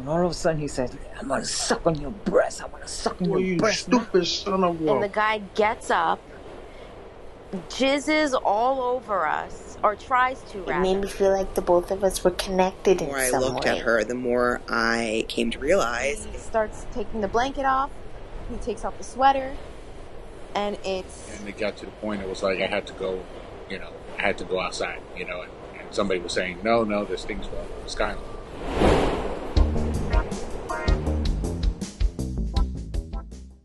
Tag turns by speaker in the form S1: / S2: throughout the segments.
S1: And all of a sudden he says, I'm gonna suck on your breast. I wanna suck on
S2: Well,
S1: your
S2: you
S1: breast
S2: stupid son of a.
S3: And the guy gets up, jizzes all over us, or tries to,
S4: It made me feel like the both of us were connected in The
S5: more I looked
S4: way.
S5: at her, the more I came to realize
S6: He starts taking the blanket off. He takes off the sweater, and it's
S7: and it got to the point it was like I had to go, you know, I had to go outside, you know, and, and somebody was saying, no, no, this things wrong with Skyline.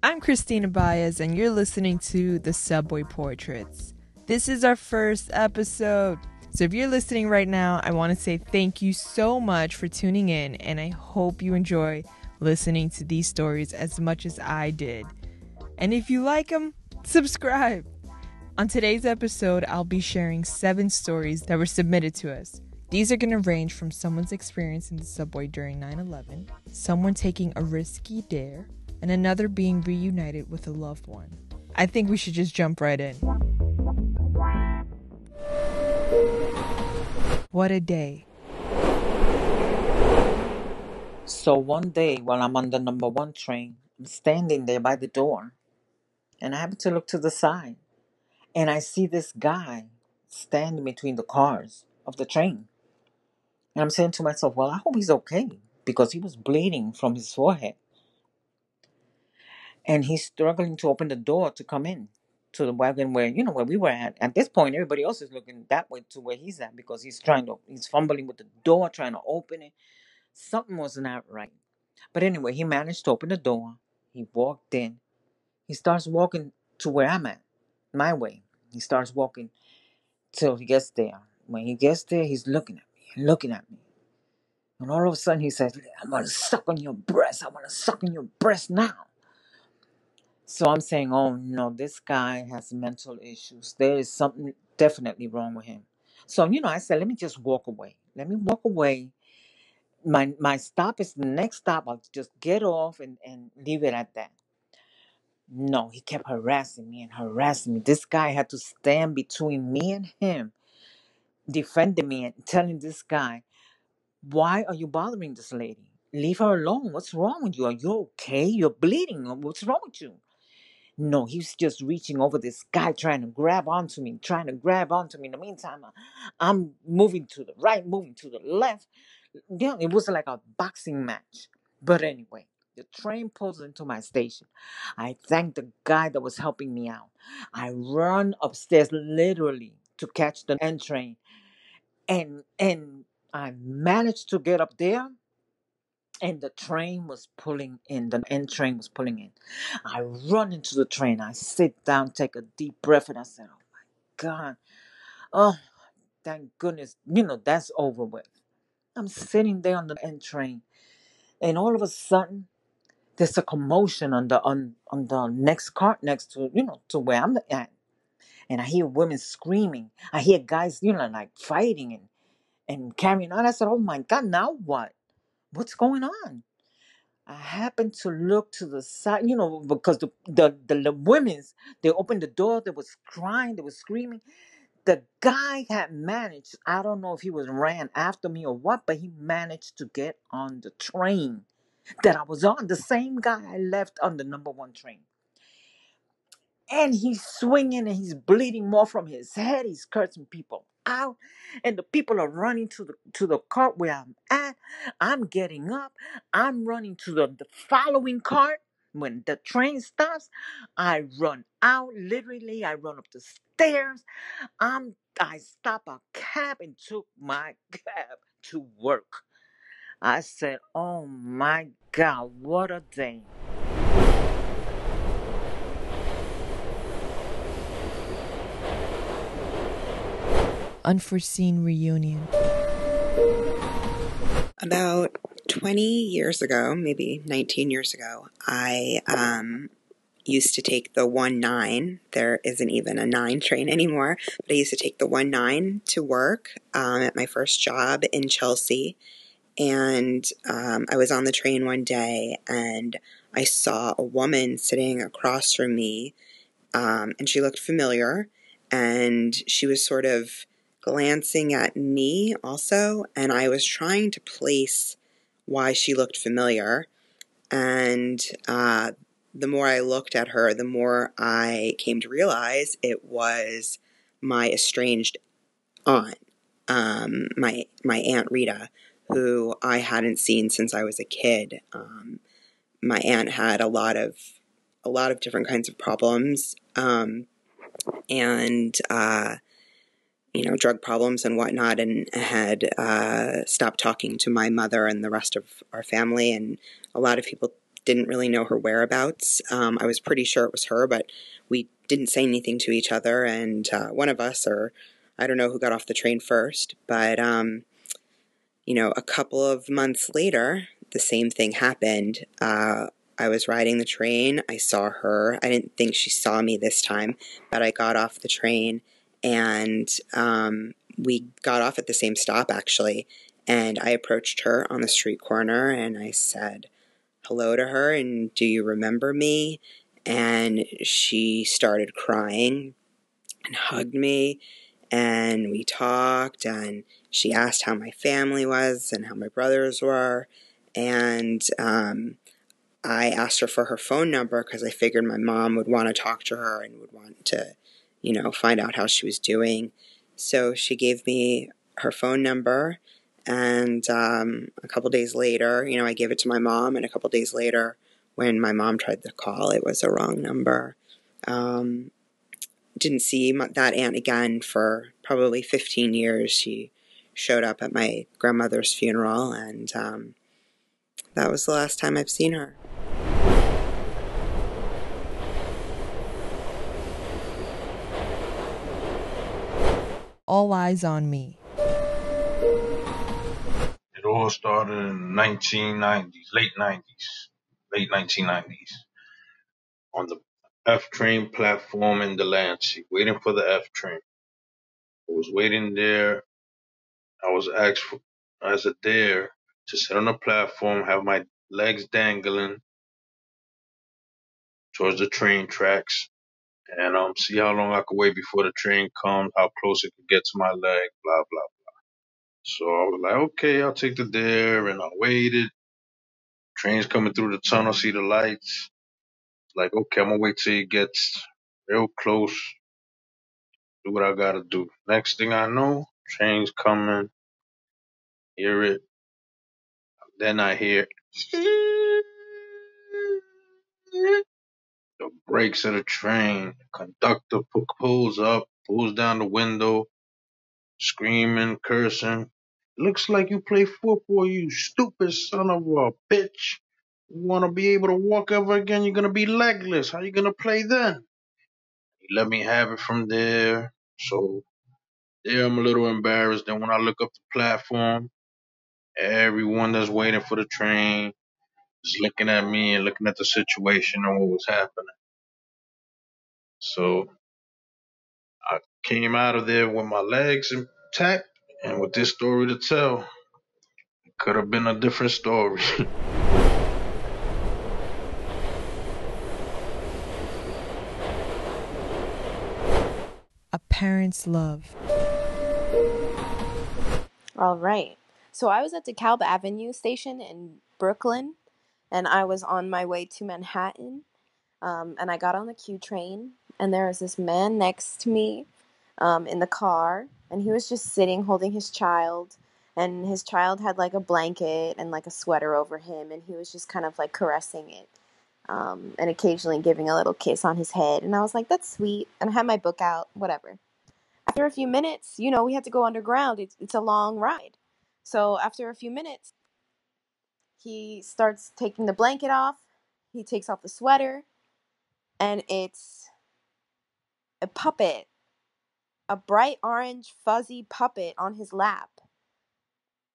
S8: I'm Christina Baez, and you're listening to the Subway Portraits. This is our first episode. So if you're listening right now, I want to say thank you so much for tuning in, and I hope you enjoy listening to these stories as much as I did. And if you like them, subscribe. On today's episode, I'll be sharing seven stories that were submitted to us. These are going to range from someone's experience in the subway during 9 11, someone taking a risky dare, and another being reunited with a loved one. I think we should just jump right in. What a day.
S1: So one day while I'm on the number one train, I'm standing there by the door and I happen to look to the side and I see this guy standing between the cars of the train. And I'm saying to myself, well, I hope he's okay because he was bleeding from his forehead. And he's struggling to open the door to come in to the wagon where, you know, where we were at. At this point, everybody else is looking that way to where he's at because he's trying to, he's fumbling with the door, trying to open it. Something was not right. But anyway, he managed to open the door. He walked in. He starts walking to where I'm at, my way. He starts walking till he gets there. When he gets there, he's looking at me, looking at me. And all of a sudden he says, I'm gonna suck on your breast. I wanna suck on your breast now. So I'm saying, oh no, this guy has mental issues. There is something definitely wrong with him. So, you know, I said, let me just walk away. Let me walk away. My my stop is the next stop. I'll just get off and, and leave it at that. No, he kept harassing me and harassing me. This guy had to stand between me and him, defending me and telling this guy, Why are you bothering this lady? Leave her alone. What's wrong with you? Are you okay? You're bleeding. What's wrong with you? No, he's just reaching over this guy, trying to grab onto me, trying to grab onto me. In the meantime, I- I'm moving to the right, moving to the left. Yeah, it was like a boxing match. But anyway, the train pulls into my station. I thank the guy that was helping me out. I run upstairs literally to catch the N train, and and I managed to get up there and the train was pulling in. The N train was pulling in. I run into the train. I sit down, take a deep breath, and I said, "Oh my God! Oh, thank goodness! You know that's over with." I'm sitting there on the N train, and all of a sudden, there's a commotion on the on on the next cart next to you know to where I'm at, and I hear women screaming. I hear guys, you know, like fighting and and carrying on. I said, "Oh my God! Now what? What's going on?" I happened to look to the side, you know, because the the the, the women's they opened the door, they was crying, they was screaming. The guy had managed, I don't know if he was ran after me or what, but he managed to get on the train that I was on, the same guy I left on the number one train. And he's swinging and he's bleeding more from his head. He's cursing people out. And the people are running to the to the cart where I'm at. I'm getting up. I'm running to the, the following cart. When the train stops, I run out. Literally, I run up the stairs. I'm I stop a cab and took my cab to work. I said, Oh my God, what a day.
S8: Unforeseen reunion.
S5: about 20 years ago, maybe 19 years ago, I um, used to take the 1 9. There isn't even a 9 train anymore, but I used to take the 1 9 to work um, at my first job in Chelsea. And um, I was on the train one day and I saw a woman sitting across from me um, and she looked familiar and she was sort of glancing at me also and i was trying to place why she looked familiar. And uh, the more I looked at her, the more I came to realize it was my estranged aunt, um, my my aunt Rita, who I hadn't seen since I was a kid. Um, my aunt had a lot of a lot of different kinds of problems, um, and uh, you know, drug problems and whatnot, and had uh, stopped talking to my mother and the rest of our family, and a lot of people didn't really know her whereabouts. Um, I was pretty sure it was her, but we didn't say anything to each other. And uh, one of us, or I don't know who got off the train first, but um, you know, a couple of months later, the same thing happened. Uh, I was riding the train. I saw her. I didn't think she saw me this time, but I got off the train and um, we got off at the same stop actually. And I approached her on the street corner and I said hello to her and do you remember me? And she started crying and hugged me and we talked and she asked how my family was and how my brothers were and um, I asked her for her phone number because I figured my mom would want to talk to her and would want to, you know, find out how she was doing. So she gave me her phone number, and um, a couple days later, you know, I gave it to my mom, and a couple days later, when my mom tried to call, it was a wrong number. Um, didn't see that aunt again for probably 15 years. She showed up at my grandmother's funeral, and um, that was the last time I've seen her.
S8: All eyes on me.
S2: It all started in 1990s, late 90s, late 1990s, on the F train platform in Delancey, waiting for the F train. I was waiting there. I was asked for, as a dare to sit on the platform, have my legs dangling towards the train tracks, and um see how long I could wait before the train comes, how close it could get to my leg, blah blah. Blah. So I was like, okay, I'll take the dare, and I waited. Train's coming through the tunnel, see the lights. Like, okay, I'm gonna wait till it gets real close, do what I gotta do. Next thing I know, train's coming, hear it. Then I hear the brakes of the train. Conductor pulls up, pulls down the window, screaming, cursing. Looks like you play football, you stupid son of a bitch. You wanna be able to walk ever again, you're gonna be legless. How you gonna play then? He let me have it from there. So there I'm a little embarrassed. Then when I look up the platform, everyone that's waiting for the train is looking at me and looking at the situation and what was happening. So I came out of there with my legs intact and with this story to tell. It could have been a different story.
S8: A parent's love.
S6: All right. So I was at DeKalb Avenue station in Brooklyn, and I was on my way to Manhattan. Um, and I got on the Q train, and there was this man next to me um, in the car, and he was just sitting holding his child. And his child had like a blanket and like a sweater over him, and he was just kind of like caressing it um, and occasionally giving a little kiss on his head. And I was like, that's sweet. And I had my book out, whatever. After a few minutes, you know, we had to go underground. It's, it's a long ride. So after a few minutes, he starts taking the blanket off. He takes off the sweater, and it's a puppet, a bright orange fuzzy puppet on his lap.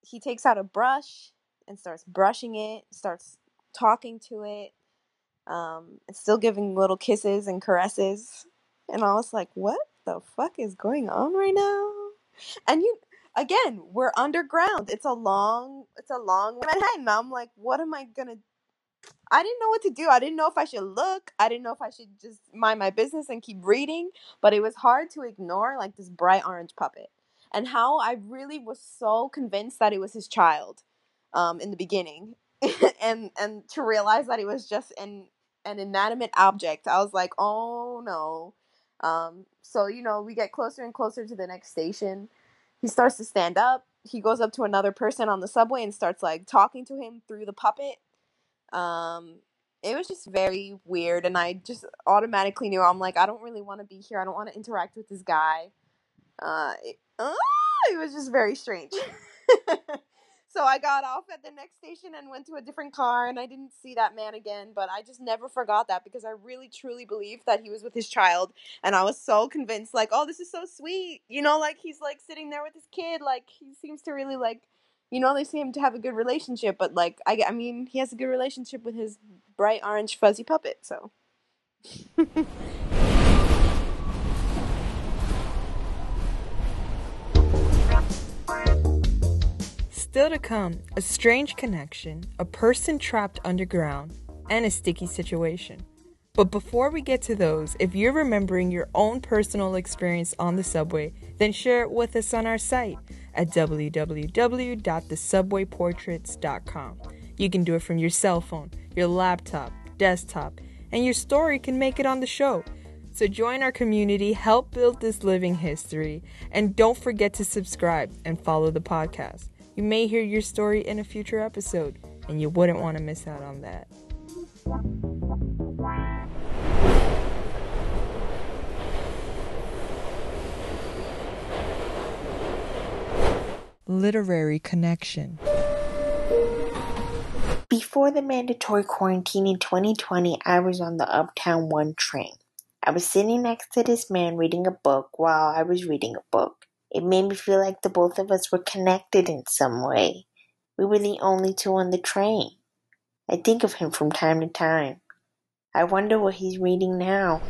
S6: He takes out a brush and starts brushing it, starts talking to it, um, and still giving little kisses and caresses. And I was like, what the fuck is going on right now? And you, again, we're underground. It's a long, it's a long Manhattan. I'm like, what am I gonna? I didn't know what to do. I didn't know if I should look. I didn't know if I should just mind my business and keep reading. But it was hard to ignore like this bright orange puppet, and how I really was so convinced that it was his child. um, in the beginning, and and to realize that it was just an an inanimate object, I was like, oh no. Um, so you know, we get closer and closer to the next station. He starts to stand up. He goes up to another person on the subway and starts like talking to him through the puppet. Um, it was just very weird, and I just automatically knew I'm like, I don't really want to be here. I don't want to interact with this guy. Uh, it, uh, it was just very strange. so I got off at the next station and went to a different car, and I didn't see that man again. But I just never forgot that because I really truly believed that he was with his child, and I was so convinced, like, oh, this is so sweet, you know, like he's like sitting there with his kid, like he seems to really like. You know, they seem to have a good relationship, but like, I, I mean, he has a good relationship with his bright orange fuzzy puppet, so.
S8: Still to come, a strange connection, a person trapped underground, and a sticky situation. But before we get to those, if you're remembering your own personal experience on the subway, then share it with us on our site at www.thesubwayportraits.com. You can do it from your cell phone, your laptop, desktop, and your story can make it on the show. So join our community, help build this living history, and don't forget to subscribe and follow the podcast. You may hear your story in a future episode, and you wouldn't want to miss out on that. Literary connection.
S4: Before the mandatory quarantine in 2020, I was on the Uptown 1 train. I was sitting next to this man reading a book while I was reading a book. It made me feel like the both of us were connected in some way. We were the only two on the train. I think of him from time to time. I wonder what he's reading now.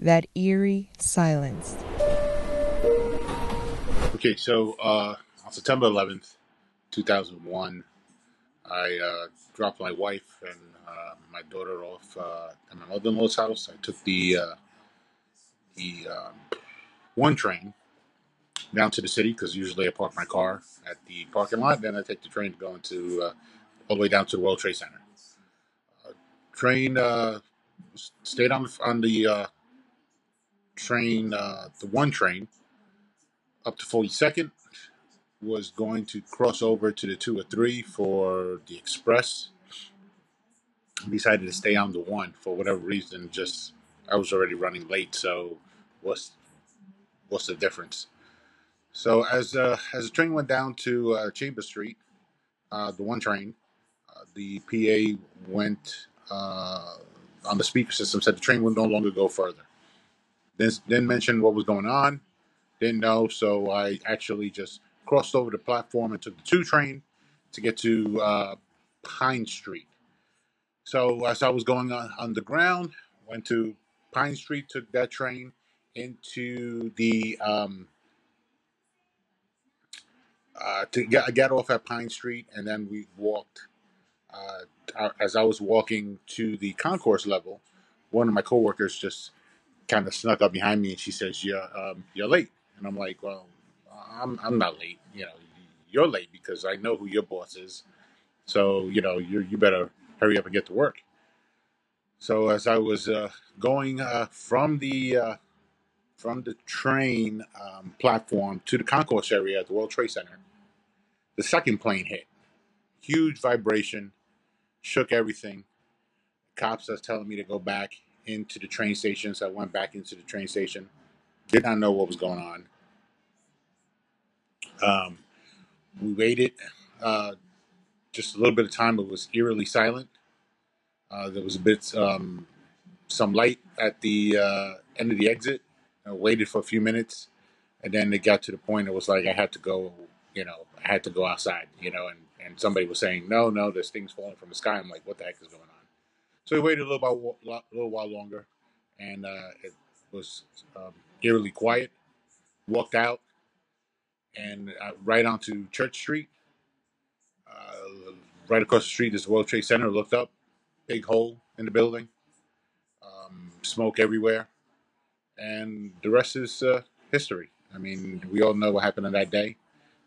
S8: That eerie silence.
S7: Okay, so uh, on September 11th, 2001, I uh, dropped my wife and uh, my daughter off uh, at my mother-in-law's house. I took the uh, the um, one train down to the city because usually I park my car at the parking lot. Then I take the train going to uh, all the way down to the World Trade Center. Train stayed on on the train, uh, the one train, up to 42nd. Was going to cross over to the two or three for the express. Decided to stay on the one for whatever reason. Just I was already running late, so what's what's the difference? So as uh, as the train went down to uh, Chamber Street, uh, the one train, uh, the PA went uh, on the speaker system said the train would no longer go further. Then then mentioned what was going on. Didn't know, so I actually just crossed over the platform and took the two train to get to uh, Pine Street. So as I was going on underground, went to Pine Street, took that train into the um, uh, to get, I got off at Pine Street, and then we walked. Uh, as I was walking to the concourse level, one of my coworkers just kind of snuck up behind me, and she says, "Yeah, um, you're late." And I'm like, "Well, I'm I'm not late. You know, you're late because I know who your boss is. So you know, you you better hurry up and get to work." So as I was uh, going uh, from the uh, from the train um, platform to the concourse area at the World Trade Center, the second plane hit. Huge vibration, shook everything. Cops are telling me to go back into the train station, so I went back into the train station. Did not know what was going on. Um, we waited uh, just a little bit of time. It was eerily silent. Uh, there was a bit um, some light at the uh, end of the exit. I waited for a few minutes, and then it got to the point. It was like I had to go. You know, I had to go outside. You know, and and somebody was saying, "No, no, there's things falling from the sky." I'm like, "What the heck is going on?" So we waited a little a little while longer, and uh, it was um, eerily quiet. Walked out, and uh, right onto Church Street. Uh, right across the street is the World Trade Center. Looked up, big hole in the building, um, smoke everywhere, and the rest is uh, history. I mean, we all know what happened on that day.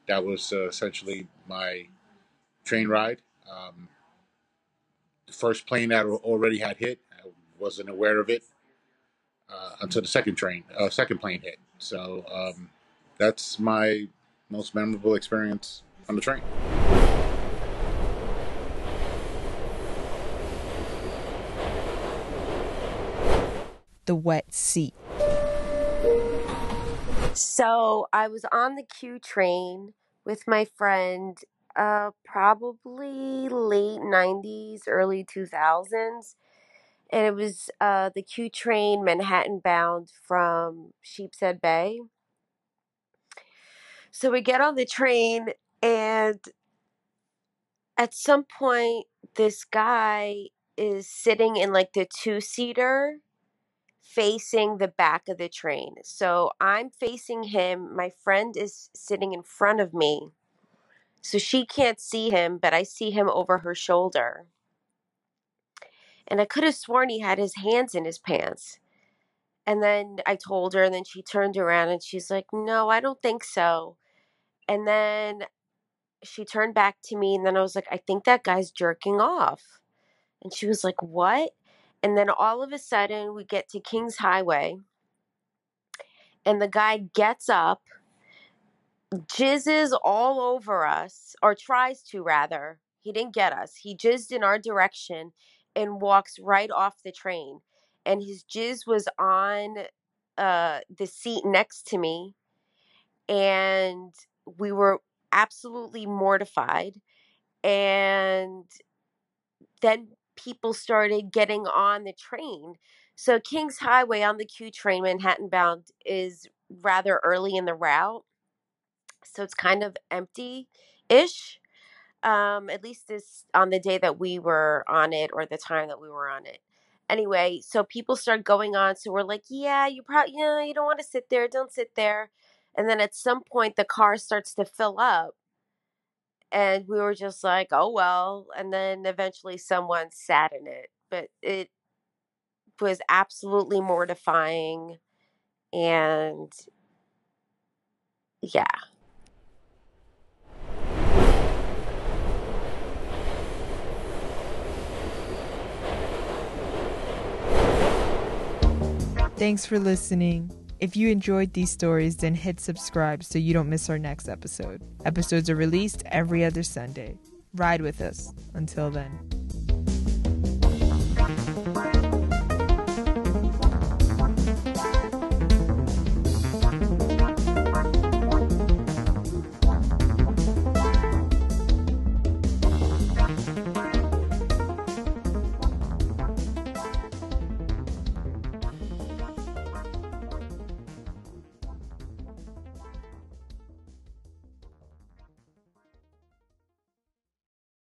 S7: That was uh, essentially my train ride. Um, first plane that already had hit, I wasn't aware of it uh, until the second train, uh, second plane hit. So um, that's my most memorable experience on the train.
S8: The wet seat.
S9: So I was on the Q train with my friend, uh, probably late 90s, early 2000s. And it was uh, the Q train Manhattan bound from Sheepshead Bay. So we get on the train, and at some point, this guy is sitting in like the two seater facing the back of the train. So I'm facing him. My friend is sitting in front of me. So she can't see him, but I see him over her shoulder. And I could have sworn he had his hands in his pants. And then I told her, and then she turned around and she's like, No, I don't think so. And then she turned back to me, and then I was like, I think that guy's jerking off. And she was like, What? And then all of a sudden, we get to King's Highway, and the guy gets up, jizzes all over us, or tries to rather. He didn't get us. He jizzed in our direction and walks right off the train. And his jizz was on uh, the seat next to me. And we were absolutely mortified. And then people started getting on the train. So King's Highway on the Q train, Manhattan bound, is rather early in the route. So it's kind of empty ish. Um, at least this on the day that we were on it or the time that we were on it. Anyway, so people start going on. So we're like, yeah, you probably, yeah, you don't want to sit there. Don't sit there. And then at some point, the car starts to fill up and we were just like, oh well. And then eventually someone sat in it, but it was absolutely mortifying. And yeah.
S8: Thanks for listening. If you enjoyed these stories, then hit subscribe so you don't miss our next episode. Episodes are released every other Sunday. Ride with us. Until then.